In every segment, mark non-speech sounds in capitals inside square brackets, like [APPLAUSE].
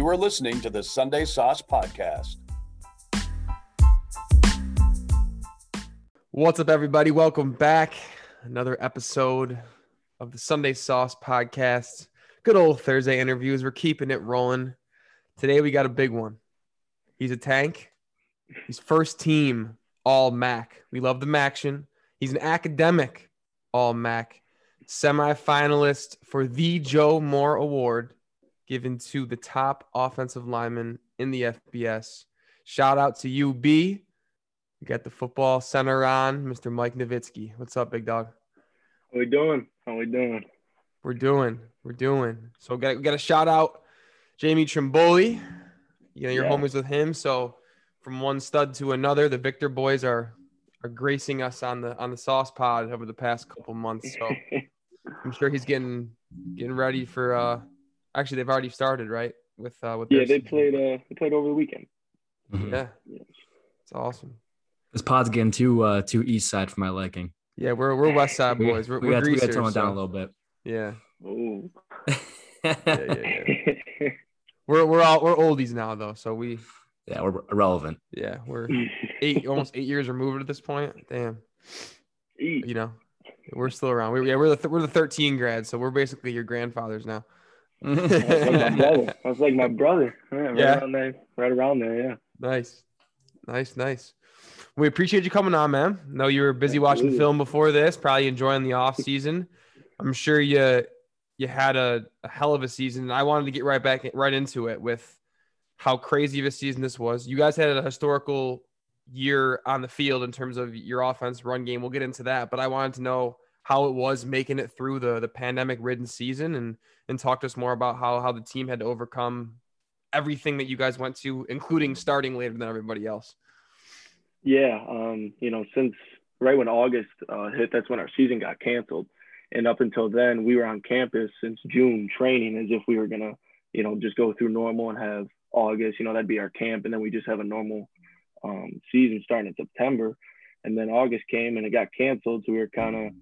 You are listening to the Sunday Sauce Podcast. What's up, everybody? Welcome back. Another episode of the Sunday Sauce Podcast. Good old Thursday interviews. We're keeping it rolling. Today we got a big one. He's a tank. He's first team All MAC. We love the MACtion. He's an academic All MAC, semifinalist for the Joe Moore Award, given to the top offensive lineman in the FBS. Shout out to you, B. We got the football center on, Mr. Mike Novitsky. What's up, big dog? How we doing? How we doing? We're doing. We're doing. So we got, we got a shout out Jamie Trimboli. You know, your Yeah. homies with him. So from one stud to another, the Victor boys are are gracing us on the on the sauce pod over the past couple months. So [LAUGHS] I'm sure he's getting getting ready for uh actually they've already started, right? With uh with yeah, they season. played. Uh, they played over the weekend. Mhm. Yeah, Yes. it's awesome. This pod's getting too uh too east side for my liking. Yeah, we're we're West Side boys. We're, we we're got, we got to greasers, tone it down a little bit. Yeah. Oh. [LAUGHS] Yeah, yeah, yeah. We're we're all we're oldies now though, so we yeah, we're irrelevant. yeah, we're [LAUGHS] eight almost eight years removed at this point. Damn, you know, we're still around. We, yeah, we're the th- we're the thirteen grads, so we're basically your grandfathers now. That's like my [LAUGHS] brother. That's like my brother. Yeah, right Yeah. around there. Right around there. Yeah. Nice, nice, nice. We appreciate you coming on, man. Know you were busy watching Absolutely. film before this, probably enjoying the off season. I'm sure you you had a, a hell of a season. and I wanted to get right back right into it with how crazy of a season this was. You guys had a historical year on the field in terms of your offense run game. We'll get into that, but I wanted to know how it was making it through the the pandemic ridden season and and talk to us more about how how the team had to overcome everything that you guys went to, including starting later than everybody else. Yeah. Um. You know, since right when August uh, hit, that's when our season got canceled. And up until then, we were on campus since June training as if we were gonna, you know, just go through normal and have August. You know, that'd be our camp, and then we just have a normal um, season starting in September. And then August came and it got canceled, so we were kind of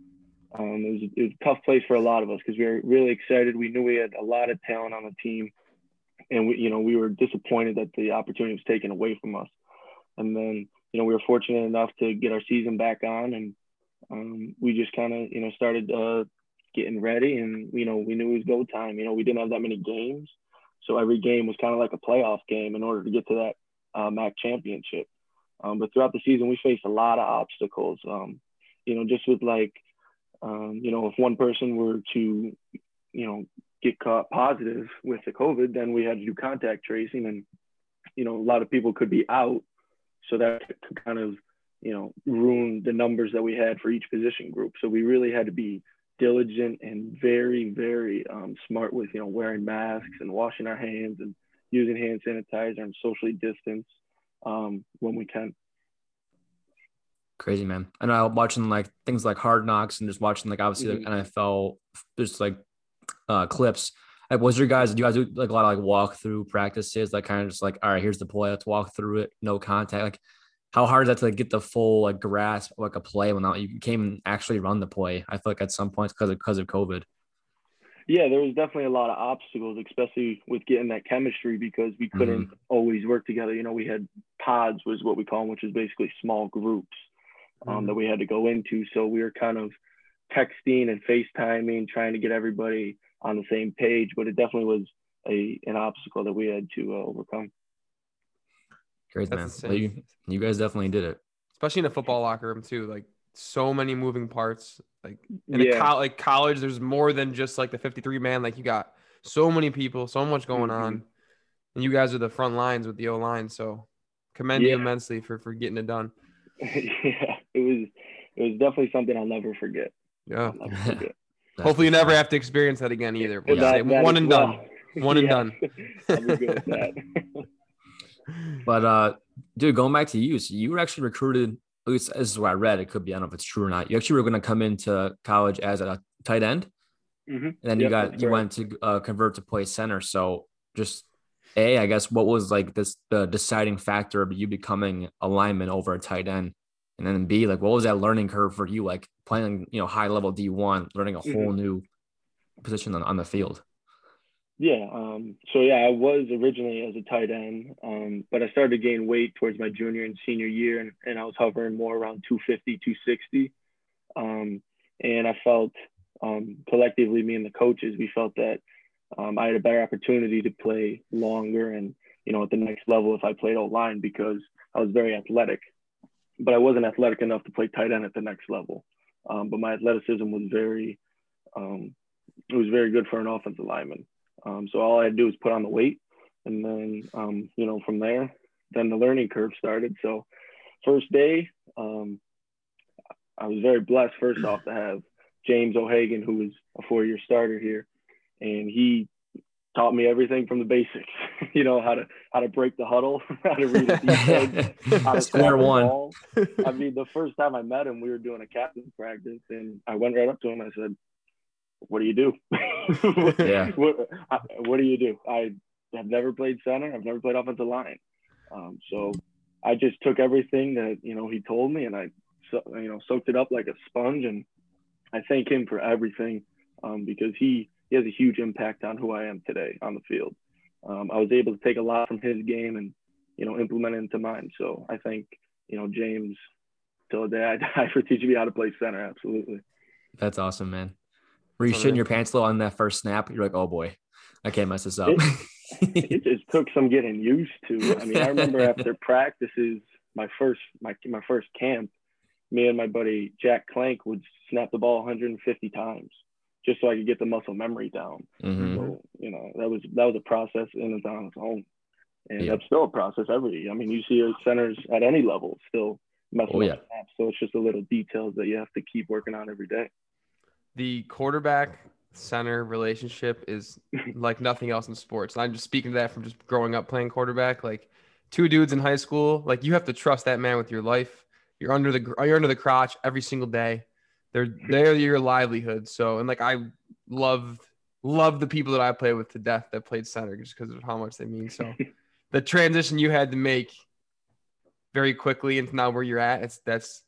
um, it, was, it was a tough place for a lot of us because we were really excited. We knew we had a lot of talent on the team, and we, you know, we were disappointed that the opportunity was taken away from us. And then, you know, we were fortunate enough to get our season back on, and um, we just kind of, you know, started uh, getting ready, and you know, we knew it was go time. You know, we didn't have that many games, so every game was kind of like a playoff game in order to get to that uh, MAC championship. Um, but throughout the season, we faced a lot of obstacles. Um, you know, just with like, um, you know, if one person were to, you know, get caught positive with the COVID, then we had to do contact tracing, and you know, a lot of people could be out, so that could kind of, you know, ruin the numbers that we had for each position group. So we really had to be diligent and very, very um, smart with, you know, wearing masks and washing our hands and using hand sanitizer and socially distance um, when we can. Crazy man. And I watching like things like Hard Knocks and just watching like obviously Mhm. like NFL just like uh clips. Like was your guys do you guys do like a lot of like walkthrough practices, like kind of just like all right, here's the play, let's walk through it, no contact. Like how hard is that to like, get the full like grasp of like a play when not you came and actually run the play? I feel like at some points because of because of COVID. Yeah, there was definitely a lot of obstacles, especially with getting that chemistry because we couldn't always work together. You know, we had pods was what we call them, which is basically small groups um, that we had to go into. So we were kind of texting and FaceTiming, trying to get everybody on the same page. But it definitely was a an obstacle that we had to uh, overcome. Great man. That's But you, you guys definitely did it. especially in a football locker room too. Like so many moving parts. Like in a Yeah. co- like college, there's more than just like the 53 man. Like you got so many people, so much going Mhm. on, and you guys are the front lines with the O line. So commend you immensely for for getting it done. [LAUGHS] yeah, it was it was definitely something I'll never forget. Yeah. Never forget. [LAUGHS] Hopefully, you never have to experience that again either. We'll Yeah. That- that one as and well. done. One and done. [LAUGHS] I'll be good with that. [LAUGHS] But uh, dude, going back to you, so you were actually recruited. At least this is what I read. It could be I don't know if it's true or not. You actually were going to come into college as a tight end, Mhm. and then you got you correct. went to uh, convert to play center. So just a, I guess, what was like this the deciding factor of you becoming a lineman over a tight end, and then B, like what was that learning curve for you, like playing you know high level D one, learning a whole Mhm. new position on, on the field. Yeah. Um, so yeah, I was originally as a tight end, um, but I started to gain weight towards my junior and senior year, and, and I was hovering more around 250, 260. Um, and I felt um, collectively, me and the coaches, we felt that um, I had a better opportunity to play longer and you know at the next level if I played O line because I was very athletic, but I wasn't athletic enough to play tight end at the next level. Um, but my athleticism was very, it was very good for an offensive lineman. Um, so all I had to do was put on the weight, and then um, you know from there, then the learning curve started. So first day, um, I was very blessed first off to have James O'Hagan, who was a four-year starter here, and he taught me everything from the basics. [LAUGHS] you know how to how to break the huddle, [LAUGHS] how to read a defense, [LAUGHS] how to Square one. Ball. I mean, the first time I met him, we were doing a captain practice, and I went right up to him. I said, "What do you do? Yeah. what, I- what do you do? I have never played center. I've never played offensive line. Um, so I just took everything that you know he told me, and I so, you know soaked it up like a sponge. And I thank him for everything um, because he he has a huge impact on who I am today on the field. Um, I was able to take a lot from his game and you know implement it into mine. So I thank you know James till the day I [LAUGHS] die for teaching me how to play center. Absolutely. That's awesome, man. Were you That's shitting your pants a little on that first snap? You're like, oh boy, I can't mess this up. it [LAUGHS] just took some getting used to. I mean, I [LAUGHS] remember after practices, my first my my first camp, me and my buddy Jack Clank would snap the ball 150 times just so I could get the muscle memory down. Mhm. So you know that was that was a process in and on its own, and Yeah. that's still a process every. I mean, you see centers at any level still messing Oh, up yeah. snaps. So it's just the little details that you have to keep working on every day. the quarterback center relationship is [LAUGHS] like nothing else in sports. And I'm just speaking to that from just growing up playing quarterback. Like two dudes in high school, like you have to trust that man with your life. You're under the you're under the crotch every single day. They're they're your livelihood. So and like I love love the people that I play with to death that played center just because of how much they mean. So [LAUGHS] the transition you had to make very quickly into now where you're at, it's that's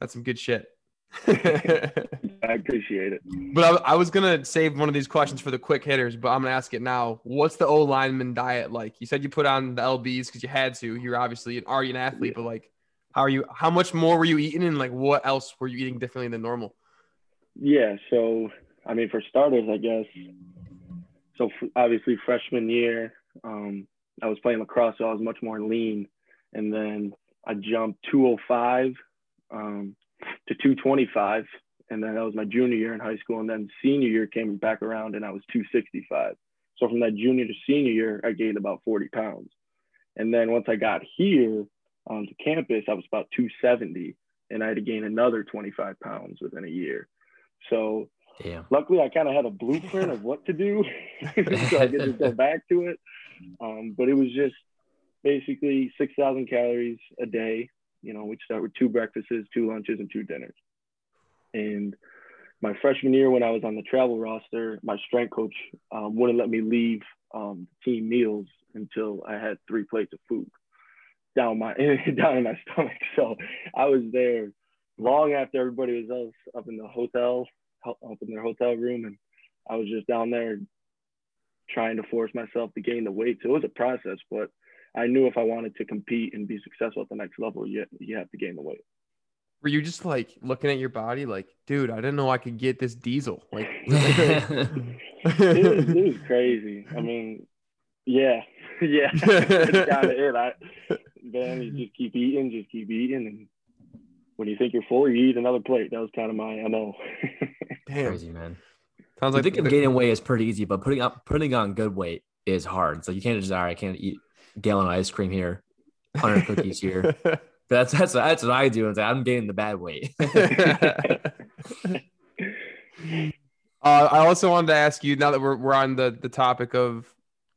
that's some good shit. [LAUGHS] I appreciate it. But I, I was gonna save one of these questions for the quick hitters, but I'm gonna ask it now. What's the O lineman diet like? You said you put on the lbs because you had to. You're obviously an already an athlete, but like, how are you? How much more were you eating, and like, what else were you eating differently than normal? Yeah, so I mean, for starters, I guess. So f- obviously, freshman year, um, I was playing lacrosse, so I was much more lean, and then I jumped 205 um, to 225, and then that was my junior year in high school, and then senior year came back around, and I was 265. So from that junior to senior year, I gained about 40 pounds, and then once I got here um, to campus, I was about 270, and I had to gain another 25 pounds within a year. So Damn. luckily, I kind of had a blueprint of what to do, [LAUGHS] so I could just go [LAUGHS] back to it. Um, but it was just basically 6,000 calories a day. You know, we'd start with two breakfasts, two lunches, and two dinners. And my freshman year, when I was on the travel roster, my strength coach um, wouldn't let me leave um, team meals until I had three plates of food down my [LAUGHS] down in my stomach. So I was there long after everybody was else up in the hotel, up in their hotel room, and I was just down there trying to force myself to gain the weight. So it was a process, but I knew if I wanted to compete and be successful at the next level, you you have to gain the weight. Were you just like looking at your body, like, dude, I didn't know I could get this diesel. Like, [LAUGHS] [LAUGHS] It was, it was crazy. I mean, yeah, yeah, that's kind of it. I man, you just keep eating, just keep eating, and when you think you're full, you eat another plate. That was kind of my mo. [LAUGHS] damn, Crazy man. sounds I like think of gaining weight is pretty easy, but putting up putting on good weight is hard. So you can't just all right, I can't eat a gallon of ice cream here, hundred cookies [LAUGHS] here. But that's that's that's what I do. Is I'm gaining the bad weight. [LAUGHS] Uh, I also wanted to ask you now that we're, we're on the, the topic of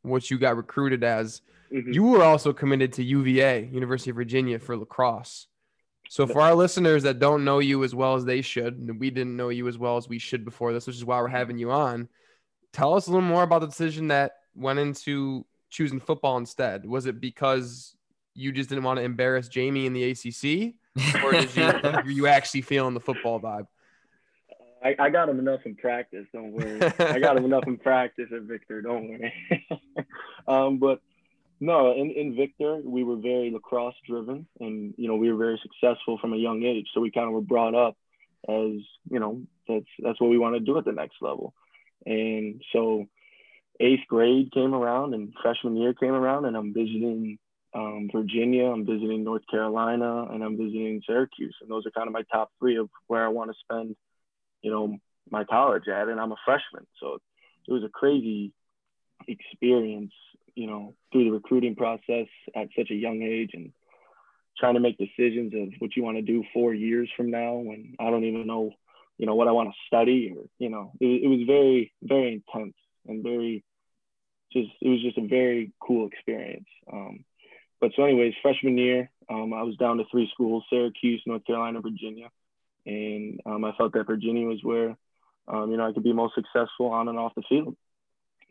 what you got recruited as, Mhm. you were also committed to UVA, University of Virginia, for lacrosse. So, for our listeners that don't know you as well as they should, and we didn't know you as well as we should before this, which is why we're having you on, tell us a little more about the decision that went into choosing football instead. Was it because you just didn't want to embarrass Jamie in the ACC, or did you, [LAUGHS] were you actually feeling the football vibe? I, I got him enough in practice. Don't worry. I got him enough in practice at Victor. Don't worry. [LAUGHS] um, but no, in, in Victor, we were very lacrosse driven, and you know we were very successful from a young age. So we kind of were brought up as you know that's that's what we want to do at the next level. And so eighth grade came around, and freshman year came around, and I'm visiting um, Virginia, I'm visiting North Carolina, and I'm visiting Syracuse. And those are kind of my top three of where I want to spend, you know, my college at. And I'm a freshman. So it was a crazy experience, you know, through the recruiting process at such a young age and trying to make decisions of what you want to do four years from now when I don't even know, you know, what I want to study or, you know, it, it was very, very intense and very just, it was just a very cool experience. Um, but so anyways, freshman year, um, I was down to three schools: Syracuse, North Carolina, Virginia, and um, I felt that Virginia was where um, you know I could be most successful on and off the field.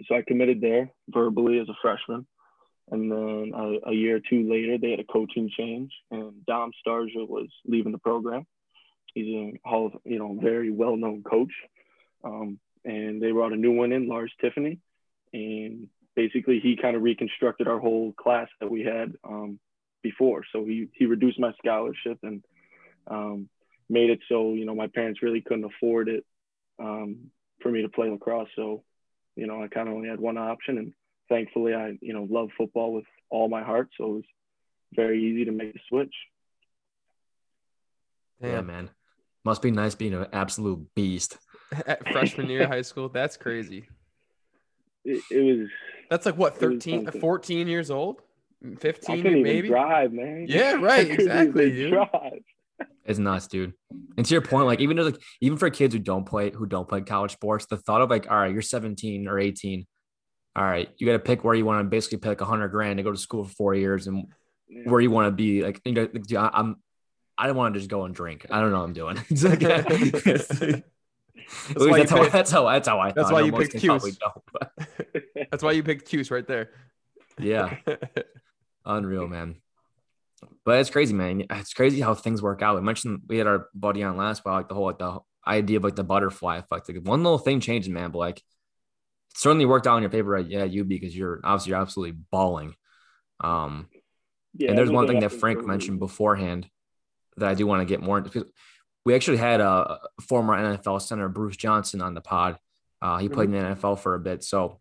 So I committed there verbally as a freshman, and then a, a year or two later, they had a coaching change, and Dom Starsia was leaving the program. He's a hall of, you know very well known coach, um, and they brought a new one in, Lars Tiffany, and basically he kind of reconstructed our whole class that we had um, before. So he he reduced my scholarship and um, made it so you know my parents really couldn't afford it um, for me to play lacrosse. So you know I kind of only had one option, and thankfully I you know love football with all my heart. So it was very easy to make the switch. Damn. Yeah, man. Must be nice being an absolute beast. [LAUGHS] At freshman year of high school, that's crazy. It, it was that's like what 13, 14 years old, fifteen maybe. drive, man. Yeah, [LAUGHS] right. Exactly, dude. Drive. It's nuts, dude. And to your point, like even like even for kids who don't play who don't play college sports, the thought of like, all right, you're 17 or 18. All right, you got to pick where you want to basically pick a hundred grand to go to school for four years and where you want to be. Like, you know, I'm, I don't want to just go and drink. I don't know what I'm doing. [LAUGHS] It's like, [LAUGHS] it's that's, why that's, how, picked, [LAUGHS] that's how that's how I. That's why you picked Cuse. that's why you picked Cuse right there. Yeah, unreal, man. But it's crazy, man. It's crazy how things work out. We mentioned we had our buddy on last while, like the whole like the idea of like the butterfly effect. Like one little thing changes, man. But like, it certainly worked out in your favor at yeah, you because you're obviously you're absolutely balling. Um, yeah, and there's one thing that Frank mentioned beforehand that I do want to get more into we actually had a former NFL center, Bruce Johnson, on the pod. Uh, he played in the NFL for a bit. So,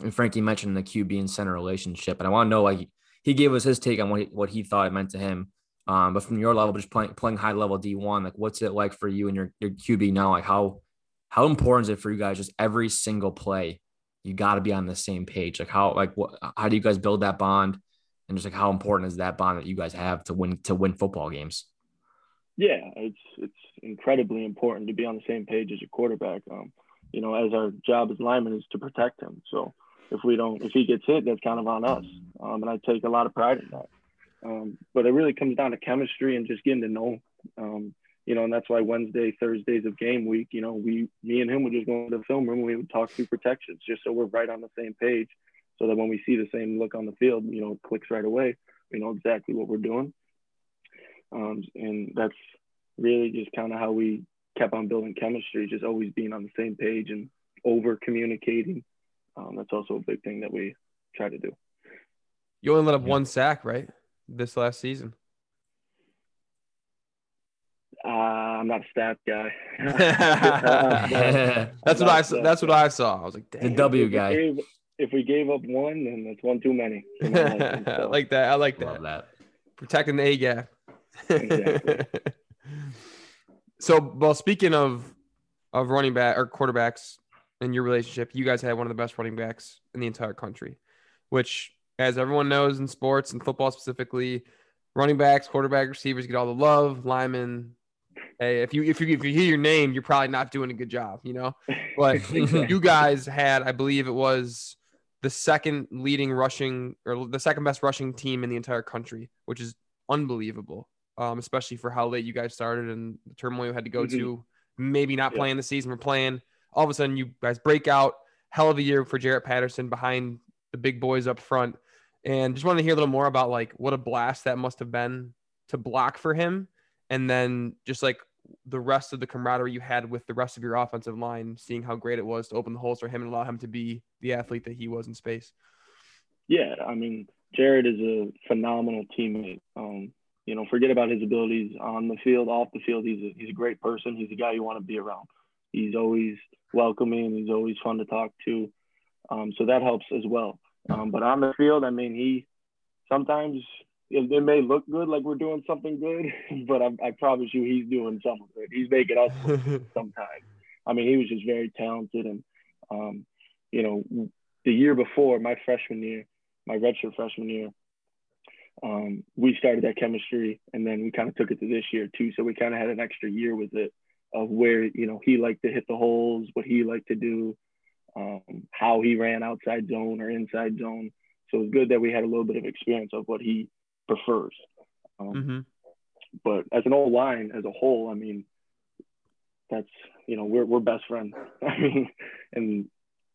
and Frankie mentioned the QB and center relationship, and I want to know like he gave us his take on what he, what he thought it meant to him. Um, but from your level, just playing playing high level D one, like what's it like for you and your your QB now? Like how how important is it for you guys? Just every single play, you got to be on the same page. Like how like what how do you guys build that bond? And just like how important is that bond that you guys have to win to win football games? Yeah, it's it's incredibly important to be on the same page as your quarterback. Um, you know, as our job as linemen is to protect him. So if we don't, if he gets hit, that's kind of on us. Um, and I take a lot of pride in that. Um, but it really comes down to chemistry and just getting to know. Um, you know, and that's why Wednesday, Thursdays of game week, you know, we, me and him would just go into the film room and we would talk through protections just so we're right on the same page. So that when we see the same look on the field, you know, it clicks right away. We know exactly what we're doing. Um, and that's really just kind of how we kept on building chemistry, just always being on the same page and over communicating. Um, that's also a big thing that we try to do. You only let up one sack, right? This last season. Uh, I'm not a stat guy. [LAUGHS] [LAUGHS] that's what I saw. That's what I saw. I was like, Dang. the W guy. If we, gave, if we gave up one, then that's one too many. [LAUGHS] I like that. I like that. that. Protecting the A gap. Exactly. so, well, speaking of of running back or quarterbacks in your relationship, you guys had one of the best running backs in the entire country, which, as everyone knows in sports and football specifically, running backs, quarterback, receivers get all the love. Linemen, hey, if you if you if you hear your name, you're probably not doing a good job, you know. But [LAUGHS] you guys had, I believe it was the second leading rushing or the second best rushing team in the entire country, which is unbelievable um, especially for how late you guys started and the turmoil you had to go mm-hmm. to. Maybe not yeah. playing the season we're playing. All of a sudden, you guys break out. Hell of a year for Jaret Patterson behind the big boys up front. And just wanted to hear a little more about like what a blast that must have been to block for him. And then just like the rest of the camaraderie you had with the rest of your offensive line, seeing how great it was to open the holes for him and allow him to be the athlete that he was in space. Yeah, I mean, Jaret is a phenomenal teammate. Um, you know, forget about his abilities on the field, off the field. He's a, he's a great person. He's a guy you want to be around. He's always welcoming. He's always fun to talk to. Um, so that helps as well. Um, but on the field, I mean, he sometimes it, it, may look good, like we're doing something good, [LAUGHS] but I, I promise you, he's doing something good. He's making us [LAUGHS] sometimes. I mean, he was just very talented, and um, you know, the year before my freshman year, my redshirt freshman year, um, we started that chemistry, and then we kind of took it to this year too. So we kind of had an extra year with it of where you know he liked to hit the holes, what he liked to do, um, how he ran outside zone or inside zone. So it's good that we had a little bit of experience of what he prefers. Um, mm-hmm. But as an O line as a whole, I mean, that's you know we're we're best friends. [LAUGHS] I mean, and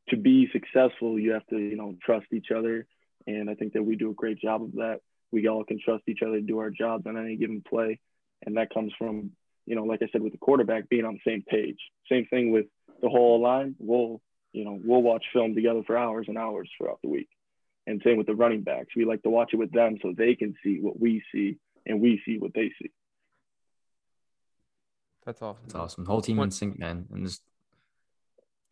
to be successful, you have to you know trust each other, and I think that we do a great job of that. We all can trust each other to do our jobs on any given play, and that comes from you know, like I said, with the quarterback being on the same page. Same thing with the whole line. We'll you know we'll watch film together for hours and hours throughout the week. And same with the running backs. We like to watch it with them so they can see what we see and we see what they see. That's awesome. That's awesome. Whole team in sync, man. And just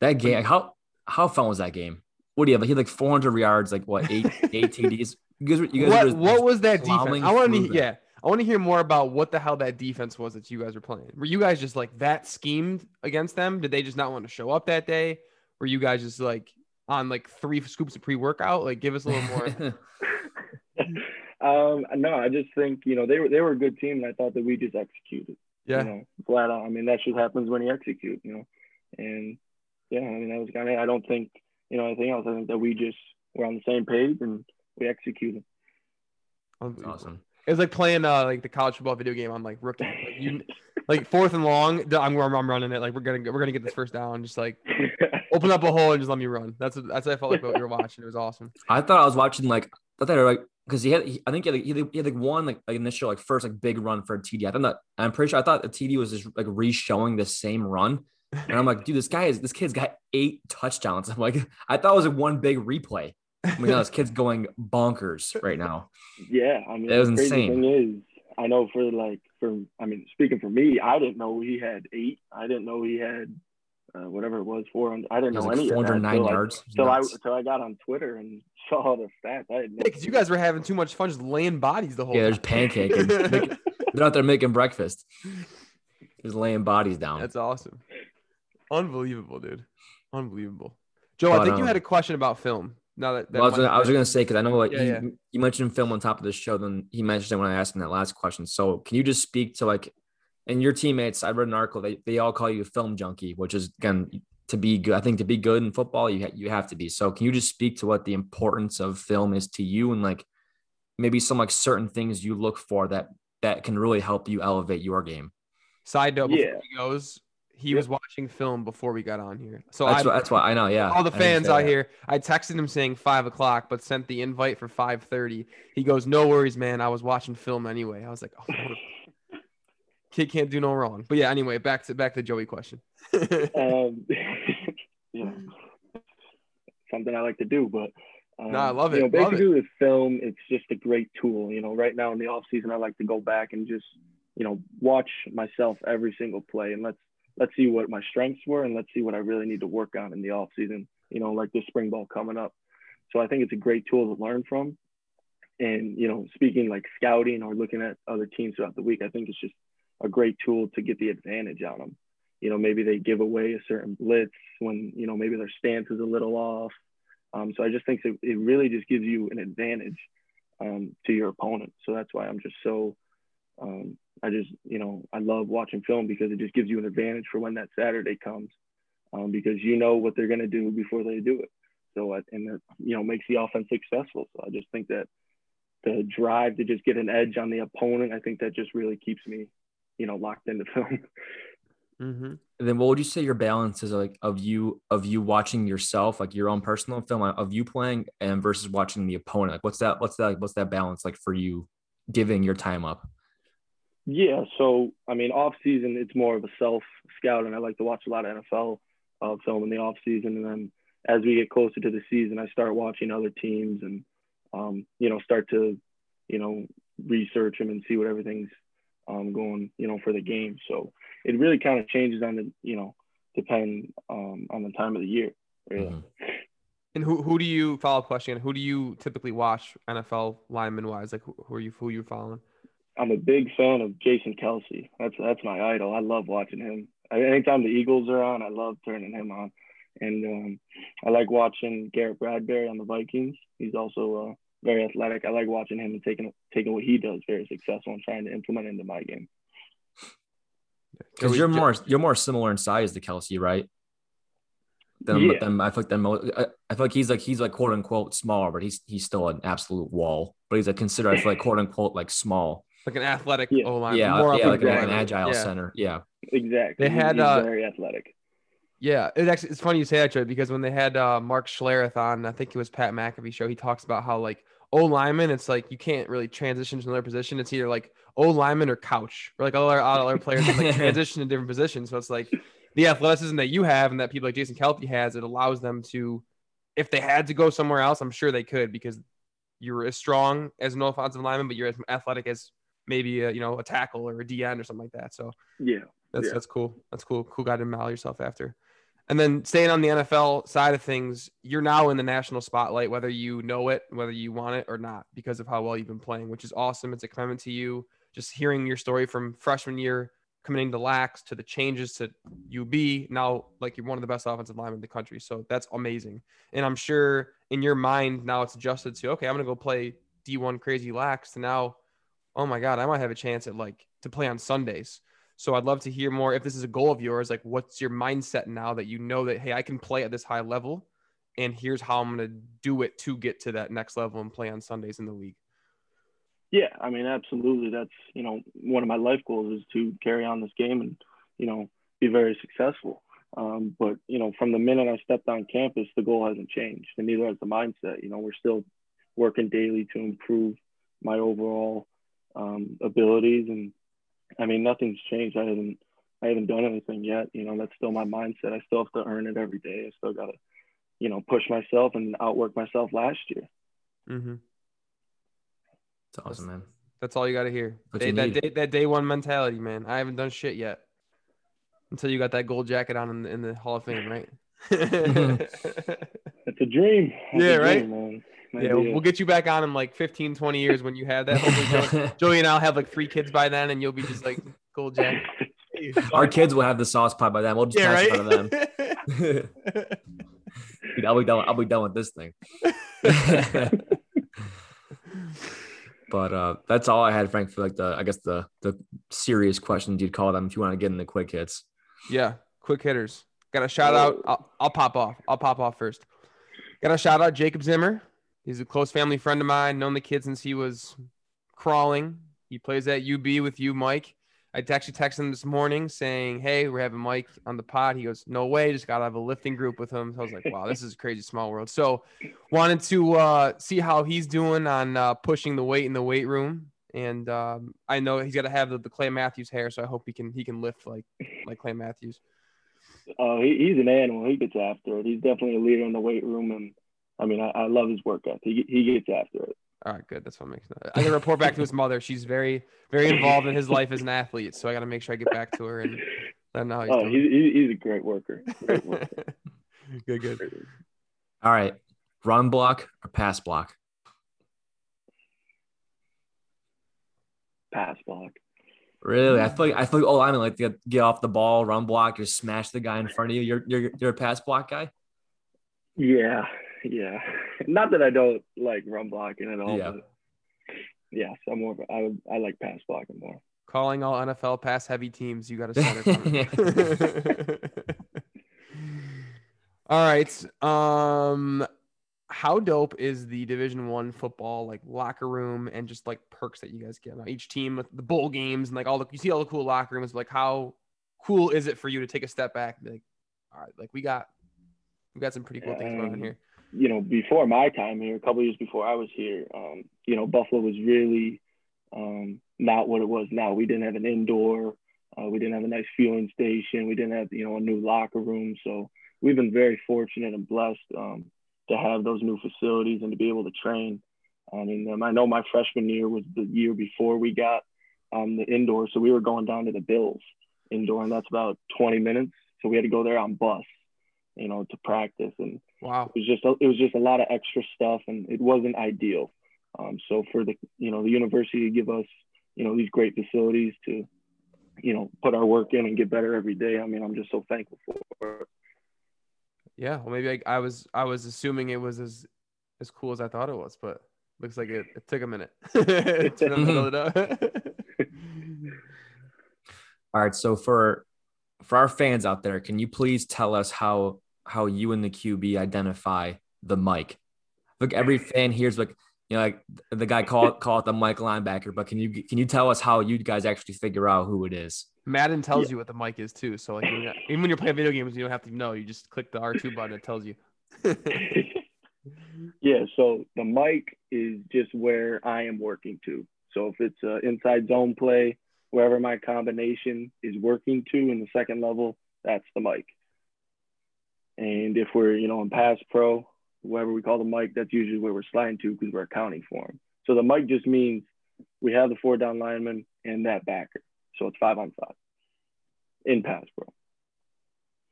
that game, how how fun was that game? What do you have? Like he had like 400 yards, like what eight eight [LAUGHS] TDs. You guys, you guys what, what was that defense? I want to yeah. I want to hear more about what the hell that defense was that you guys were playing. Were you guys just like that schemed against them? Did they just not want to show up that day? Were you guys just like on like three scoops of pre-workout? Like, give us a little more. [LAUGHS] um, no, I just think you know they were they were a good team, and I thought that we just executed. Yeah, you know, flat out. I mean, that just happens when you execute. You know, and yeah, I mean that was kind of. I don't think you know anything else. I think that we just were on the same page and we executed. Awesome. It was like playing uh like the college football video game on like rookie. Like, you, like fourth and long. I'm, I'm running it. Like we're gonna we're gonna get this first down. Just like [LAUGHS] open up a hole and just let me run. That's that's what I felt like what you were watching. It was awesome. I thought I was watching like I thought like because he had he, I think he had, he had, he had like one like, like initial like first like big run for a TD. I thought that I'm pretty sure I thought the TD was just like re-showing the same run. And I'm like, dude, this guy is this kid's got eight touchdowns. [LAUGHS] I'm like, I thought it was like one big replay. I mean, this kid's going bonkers right now. Yeah, I mean, it was insane. Thing is, I know for like for I mean, speaking for me, I didn't know he had eight. I didn't know he had uh, whatever it was, 400. I didn't know like any 409 of that. yards. So I, so I got on Twitter and [LAUGHS] saw the stats. I didn't know. Because yeah, you guys were having too much fun just laying bodies the whole yeah, time. [LAUGHS] Yeah, there's pancaking. they're out there making breakfast. Just laying bodies down. That's awesome. Unbelievable, dude. Unbelievable. Joe, but, I think um, you had a question about film. Now that, that well, I was, gonna, I was gonna say because I know like yeah, he, yeah. you mentioned film on top of the show, then he mentioned it when I asked him that last question. So can you just speak to like and your teammates, I read an article, they, they all call you a film junkie, which is again to be good. I think to be good in football, you ha- you have to be. So can you just speak to what the importance of film is to you and like maybe some like certain things you look for that that can really help you elevate your game? Side note, yeah. he goes, he yep. was watching film before we got on here. So that's, what, that's why I know. Yeah. All the fans out that. here, I texted him saying five o'clock, but sent the invite for 530. He goes, no worries, man. I was watching film anyway. I was like, oh, [LAUGHS] Kid can't do no wrong. But yeah, anyway, back to back to Joey question. [LAUGHS] um, [LAUGHS] yeah, something I like to do, but um, no, I love it. You know, basically it. with film, it's just a great tool. You know, right now in the off season, I like to go back and just you know watch myself every single play and let's let's see what my strengths were and let's see what I really need to work on in the off season. You know, like the spring ball coming up. So I think it's a great tool to learn from. And you know, speaking like scouting or looking at other teams throughout the week, I think it's just a great tool to get the advantage on them. You know, maybe they give away a certain blitz when, you know, maybe their stance is a little off. Um, so I just think it, it really just gives you an advantage um, to your opponent. So that's why I'm just so, um, I just, you know, I love watching film because it just gives you an advantage for when that Saturday comes um, because you know what they're going to do before they do it. So, and that, you know, makes the offense successful. So I just think that the drive to just get an edge on the opponent, I think that just really keeps me you know locked into [LAUGHS] film. Mm-hmm. And then, what would you say your balance is like of you of you watching yourself, like your own personal film of you playing, and versus watching the opponent? Like, what's that? What's that? What's that balance like for you, giving your time up? Yeah, so I mean, off season it's more of a self scout, and I like to watch a lot of NFL uh, film in the off season, and then as we get closer to the season, I start watching other teams and um, you know start to you know research them and see what everything's um, going you know for the game. So it really kind of changes on the you know depend um, on the time of the year. Really. Mhm. And who who do you follow question? Who do you typically watch NFL lineman wise? Like who, who are you who are you following? I'm a big fan of Jason Kelce. That's that's my idol. I love watching him. I- Anytime the Eagles are on, I love turning him on. And um, I like watching Garrett Bradbury on the Vikings. He's also uh, very athletic. I like watching him and taking taking what he does very successful and trying to implement it into my game. Because you're more you're more similar in size to Kelsey, right? Than, Yeah. than I feel like than I, I feel like he's like he's like quote unquote smaller, but he's he's still an absolute wall. But he's like considered I feel like quote unquote like small. Like an athletic Yeah. O line. yeah, more yeah, like, athletic an- an agile Yeah. center. Yeah. Exactly. They had, he's uh, very athletic. Yeah, it actually it's funny you say that, Joey, because when they had uh, Mark Schlereth on, I think it was Pat McAfee show, he talks about how like O lineman, it's like you can't really transition to another position. It's either like O lineman or couch, or like all our all our players can, like [LAUGHS] transition to different positions. So it's like the athleticism that you have and that people like Jason Kelce has, it allows them to, if they had to go somewhere else, I'm sure they could because you're as strong as an offensive lineman, but you're as athletic as maybe a, you know a tackle or a DN or something like that. So Yeah. that's Yeah. that's cool. That's cool. Cool guy to model yourself after. And then staying on the NFL side of things, you're now in the national spotlight, whether you know it, whether you want it or not, because of how well you've been playing, which is awesome. It's a commitment to you. Just hearing your story from freshman year coming into lax to the changes to UB, now like you're one of the best offensive linemen in the country. So that's amazing. And I'm sure in your mind now it's adjusted to okay, I'm gonna go play D1 crazy lax to now, oh my god, I might have a chance at like to play on Sundays. So I'd love to hear more if this is a goal of yours. Like, what's your mindset now that you know that hey, I can play at this high level, and here's how I'm gonna do it to get to that next level and play on Sundays in the league. Yeah, I mean, absolutely. That's you know one of my life goals is to carry on this game and you know be very successful. Um, but you know, from the minute I stepped on campus, the goal hasn't changed, and neither has the mindset. You know, we're still working daily to improve my overall um, abilities, and I mean, nothing's changed. I haven't I haven't done anything yet. You know, that's still my mindset. I still have to earn it every day. I still got to you know push myself and outwork myself last year. Mm-hmm. It's awesome, man. That's all you got to hear. Day, you that day, that day one mentality, man. I haven't done shit yet until you got that gold jacket on in the, in the Hall of Fame, right? [LAUGHS] [LAUGHS] It's a dream. It's Yeah, a right? dream, man. yeah, we'll get you back on in like 15, 20 years when you have that. Hopefully, Joey, [LAUGHS] Joey and I'll have like three kids by then, and you'll be just like gold jacket. [LAUGHS] Our kids will have the sauce pie by then. We'll just yeah, pass right. it on to them. I'll be done. I'll be done with this thing. [LAUGHS] but uh, that's all I had, Frank. For like the, I guess the the serious questions you'd call them if you want to get in the quick hits. Yeah, quick hitters. Got a shout out. I'll, I'll pop off. I'll pop off first. Got a shout out Jacob Zimmer. He's a close family friend of mine. Known the kid since he was crawling. He plays at UB with you, Mike. I actually texted him this morning saying, "Hey, we're having Mike on the pod." He goes, "No way, just got to have a lifting group with him." So I was like, "Wow, this is a crazy small world." So wanted to uh, see how he's doing on uh, pushing the weight in the weight room, and um, I know he's got to have the, the Clay Matthews hair, so I hope he can he can lift like like Clay Matthews. Oh, he, he's an animal. He gets after it. He's definitely a leader in the weight room, and I mean, I, I love his work ethic. He, he gets after it. All right, good. That's what makes. I can report back to his mother. She's very, very involved in his life as an athlete. So I got to make sure I get back to her and let know he's Oh, he's, he's a great worker. Great worker. [LAUGHS] good, good. All right, run block or pass block. Pass block. Really, I feel like I feel like oh, I mean like get, get off the ball, run block, just smash the guy in front of you. You're you're you're a pass block guy. Yeah, [LAUGHS] yeah. Not that I don't like run blocking at all. Yeah. But yes, I'm more. I would, I like pass blocking more. Calling all NFL pass heavy teams. You got to it. [LAUGHS] [LAUGHS] all right. Um, how dope is the Division One football like locker room and just like perks that you guys get? Now, each team with the bowl games and like all the you see all the cool locker rooms. Like, how cool is it for you to take a step back and be like, all right, like we got we got some pretty cool things going on Um, here. You know, before my time here, a couple years before I was here, um, you know, Buffalo was really um, not what it was now. We didn't have an indoor. Uh, we didn't have a nice fueling station. We didn't have you know a new locker room. So we've been very fortunate and blessed um, to have those new facilities and to be able to train. I mean, um, I know my freshman year was the year before we got um, the indoor, so we were going down to the Bills indoor, and that's about 20 minutes. So we had to go there on bus, you know, to practice, and Wow. it was just a, it was just a lot of extra stuff, and it wasn't ideal. Um, so for the you know the university to give us you know these great facilities to you know put our work in and get better every day. I mean, I'm just so thankful for it. Yeah. Well, maybe I, I was I was assuming it was as as cool as I thought it was, but looks like it, it took a minute to them to build it up. All right. So for for our fans out there, can you please tell us how how you and the QB identify the mic? Look, every fan hears like you know like the guy call [LAUGHS] call it the mic linebacker, but can you can you tell us how you guys actually figure out who it is? Madden tells you what the mic is too. So like you're not- even when you're playing video games, you don't have to know. You just click the R2 [LAUGHS] button. It tells you. [LAUGHS] yeah, so the mic is just where I am working to. So if it's uh, inside zone play, wherever my combination is working to in the second level, that's the mic. And if we're, you know, in pass pro, wherever we call the mic, that's usually where we're sliding to because we're accounting for them. So the mic just means we have the four down lineman and that backer. So it's five on five in pass pro.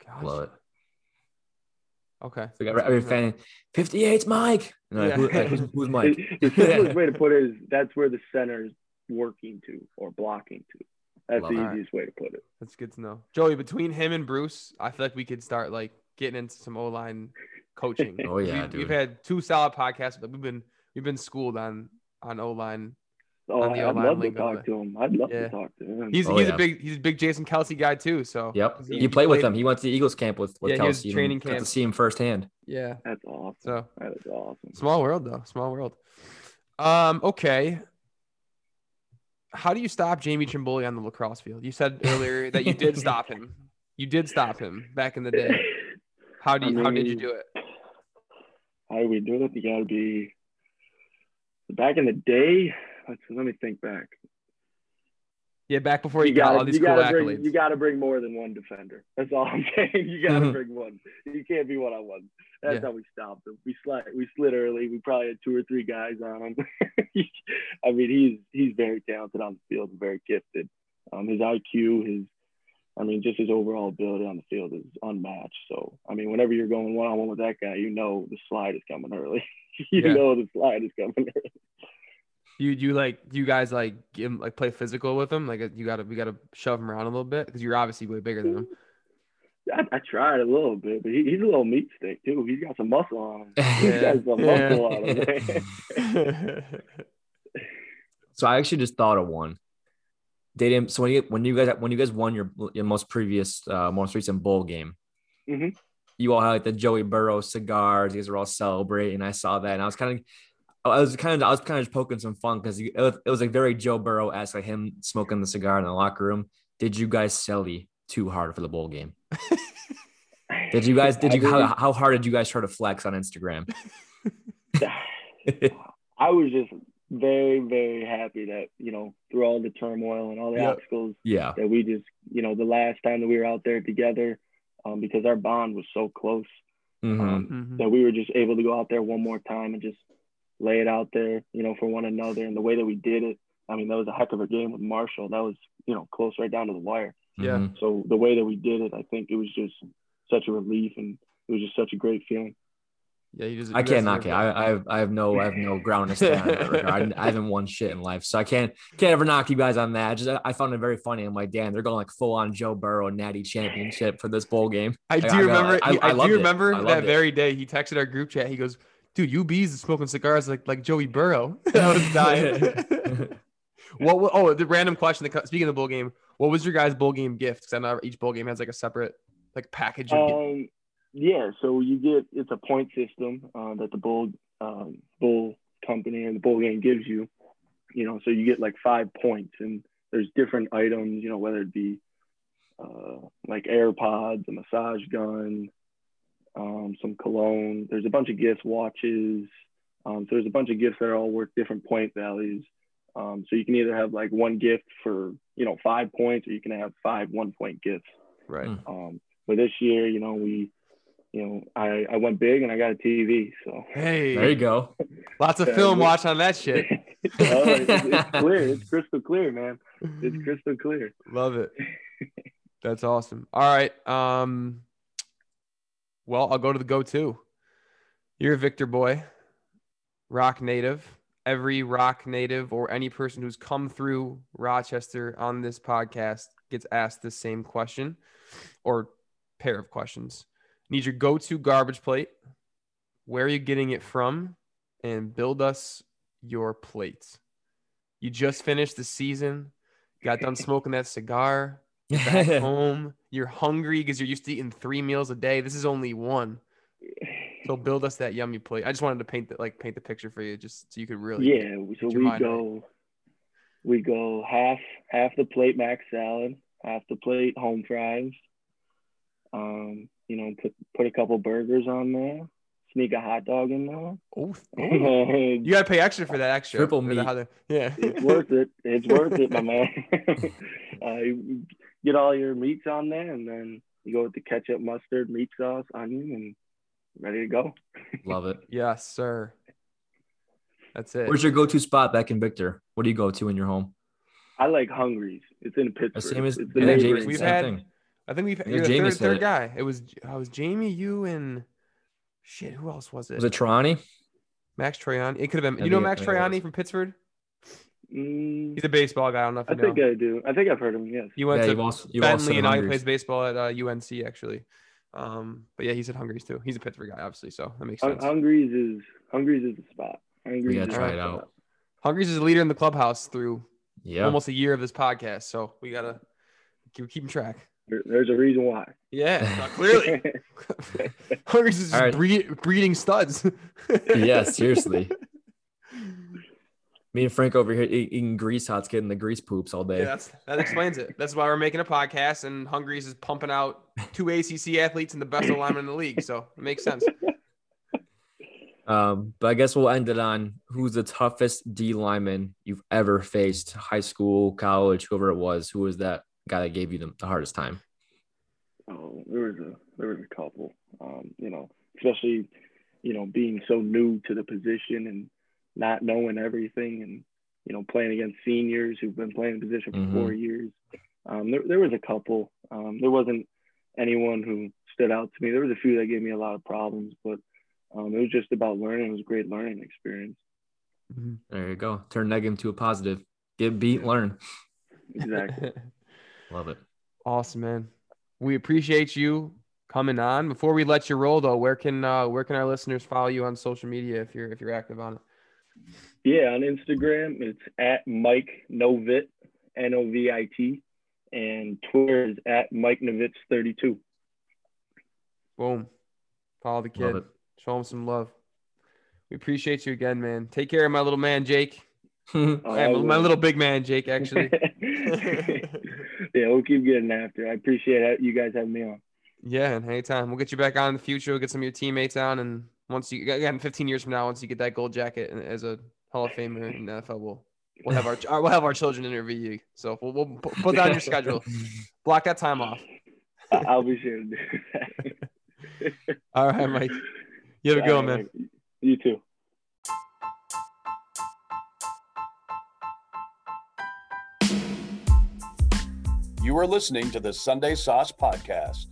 Gosh. Love it. Okay. So every, every fan, 58's Mike. And they're who, like, who's, who's Mike? The, [LAUGHS] the simplest way to put it is [LAUGHS] that's where the center is working to or blocking to. That's Love the it. easiest way to put it. That's good to know. Joey, between him and Bruce, I feel like we could start like getting into some O line coaching. [LAUGHS] Oh, yeah, we've, dude. we've had two solid podcasts, but we've been we've been schooled on on O line. Oh, I'd O-line love to talk but- to him. I'd love Yeah. to talk to him. He's Oh, he's yeah. a big he's a big Jason Kelce guy too. So Yep. He- You play with him. He went to the Eagles camp with, with Yeah, Kelsey. and training got camp. to see him firsthand. yeah. That's awesome. So That is awesome. small world though. Small world. Um. Okay. How do you stop Jamie Trimboli on the lacrosse field? You said earlier that you did [LAUGHS] stop him. You did stop him back in the day. How do I you, how did you do it? How do we do it? You got to be back in the day. Let's, let me think back. Yeah, back before you, you got gotta, all these you cool gotta accolades. bring, you got to bring more than one defender. That's all I'm [LAUGHS] saying. You got to Mhm. bring one. You can't be one on one. That's Yeah. how we stopped him. We slid, we slid early. We probably had two or three guys on him. [LAUGHS] I mean, he's he's very talented on the field, very gifted. Um, his IQ, his, I mean, just his overall ability on the field is unmatched. So, I mean, whenever you're going one on one with that guy, you know the slide is coming early. [LAUGHS] you Yeah. know the slide is coming early. you you like you guys like give him, like play physical with him? Like you gotta we gotta shove him around a little bit because you're obviously way bigger than him. I, I tried a little bit, but he, he's a little meat stick too. He's got some muscle on him. [LAUGHS] He's Yeah. got some muscle on him. [LAUGHS] So I actually just thought of one. Dating. So when you when you guys when you guys won your your most previous uh, most recent bowl game, Mhm. you all had like the Joey Burrow cigars. You guys were all celebrating. I saw that, and I was kind of. I was kind of I was kind of just poking some fun because it was, it was like very Joe Burrow esque, like him smoking the cigar in the locker room. Did you guys celly too hard for the bowl game? [LAUGHS] Did you guys? Did you? How, how hard did you guys try to flex on Instagram? [LAUGHS] [LAUGHS] I was just very, very happy that, you know, through all the turmoil and all the Yep. obstacles yeah. that we just, you know, the last time that we were out there together, um, because our bond was so close, Mhm. um, Mhm. that we were just able to go out there one more time and just lay it out there, you know, for one another. And the way that we did it, I mean, that was a heck of a game with Marshall. That was, you know, close right down to the wire. Yeah. Mhm. So the way that we did it, I think it was just such a relief and it was just such a great feeling. Yeah, you just I can't knock it. deserve I, I have I have no I have no ground to stand on that regard. I, I haven't won shit in life, so I can't can't ever knock you guys on that. Just I found it very funny. I'm like, damn, they're going like full on Joe Burrow Natty Championship for this bowl game. I I- do I got- remember. I- I I, do remember I that it. very day. He texted our group chat. He goes, "Dude, UB's is smoking cigars like like Joey Burrow." [LAUGHS] I was dying. [LAUGHS] what? Oh, the random question. That, speaking of the bowl game, what was your guys' bowl game gift? Because I know each bowl game has like a separate like package. Of. Um, yeah, so you get it's a point system uh, that the bull um, bull company and the bull game gives you. You know, so you get like five points, and there's different items. You know, whether it be uh, like AirPods, a massage gun, um, some cologne. There's a bunch of gifts, watches. Um, so there's a bunch of gifts that are all worth different point values. Um, so you can either have like one gift for you know five points, or you can have five one point gifts. Right. Mm. Um, but this year, you know, we, you know, I I went big and I got a TV. So Hey, There you go. lots of Yeah, film we- watch on that shit. [LAUGHS] oh, it's, it's [LAUGHS] clear. It's crystal clear, man. It's [LAUGHS] crystal clear. Love it. That's awesome. All right. Um, well, I'll go to the go-to. You're a Victor boy, rock native. Every rock native or any person who's come through Rochester on this podcast gets asked the same question or pair of questions. Need your go-to garbage plate. Where are you getting it from? And build us your plate. You just finished the season, got done [LAUGHS] smoking that cigar, back [LAUGHS] home. You're hungry because you're used to eating three meals a day. This is only one. So build us that yummy plate. I just wanted to paint the like paint the picture for you, just so you could really. Yeah. So we mind right. go, we go half half the plate mac salad, half the plate home fries. Um, you know, put put a couple burgers on there. Sneak a hot dog in there. Oh, [LAUGHS] you gotta pay extra for that extra. Triple for the- meat. how the- yeah. it's worth it. It's worth it, my man. [LAUGHS] uh, get all your meats on there, and then you go with the ketchup, mustard, meat sauce, onion, and ready to go. Love it. [LAUGHS] yes, sir. That's it. Where's your go-to spot back in Victor? What do you go to in your home? I like Hungries. It's in Pittsford. The same as it's the yeah, neighboring- We've had- thing. I think we've you're the Jamie third, third guy. It was I was Jamie, you, and shit. Who else was it? Was it Trani? Max Troiani? It could have been. I You know Max I think it was. Troiani from Pittsford? Mm, He's a baseball guy. I don't know if I you know. think I do. I think I've heard him. Yes. He went Yeah, to you've also you've Bentley, and now he plays baseball at uh, UNC actually. Um, but yeah, he's at Hungries too. He's a Pittsford guy, obviously, so that makes sense. Hungries is Hungries is the spot. Hungries We gotta is try the it spot. out. Hungries is a leader in the clubhouse through Yeah. almost a year of this podcast, so we gotta keep keeping track. There- There's a reason why. Yeah, [LAUGHS] clearly, [LAUGHS] Hungries is just All right. breed, breeding studs. [LAUGHS] yeah, seriously. Me and Frank over here eating grease hots, getting the grease poops all day. Yeah, that's that explains it. That's why we're making a podcast, and Hungries is pumping out two ACC athletes and the best alignment in the league, so it makes sense. Um, but I guess we'll end it on who's the toughest D lineman you've ever faced, high school, college, whoever it was. Who was that guy that gave you the, the hardest time? Oh, there was a there was a couple. Um, you know, especially you know being so new to the position and not knowing everything, and you know playing against seniors who've been playing the position for Mhm. four years. Um, there there was a couple. Um, there wasn't anyone who stood out to me. There was a few that gave me a lot of problems, but um, it was just about learning. It was a great learning experience. There you go. Turn negative to a positive. Get beat, learn. Exactly. [LAUGHS] Love it. awesome, man. We appreciate you coming on. Before we let you roll, though, where can uh, where can our listeners follow you on social media if you're if you're active on it? Yeah, on Instagram, it's at Mike Novit, N O V I T, and Twitter is at Mike Novitz 32. Boom. Follow the kid. Show him some love. We appreciate you again, man. Take care of my little man, Jake. My, [LAUGHS] [LAUGHS] my little big man, Jake, actually. [LAUGHS] [LAUGHS] yeah, we'll keep getting after. I appreciate you guys having me on. yeah, and anytime. We'll get you back on in the future. We'll get some of your teammates on. And once you, again, 15 years from now, once you get that gold jacket as a Hall of Famer in the NFL, we'll, we'll, have our, our- [LAUGHS] we'll have our children interview you. So we'll, we'll put that on your schedule. [LAUGHS] Block that time off. I'll be sure to do that. All right, Mike. You have a good one, man. You too. You are listening to the Sunday Sauce Podcast.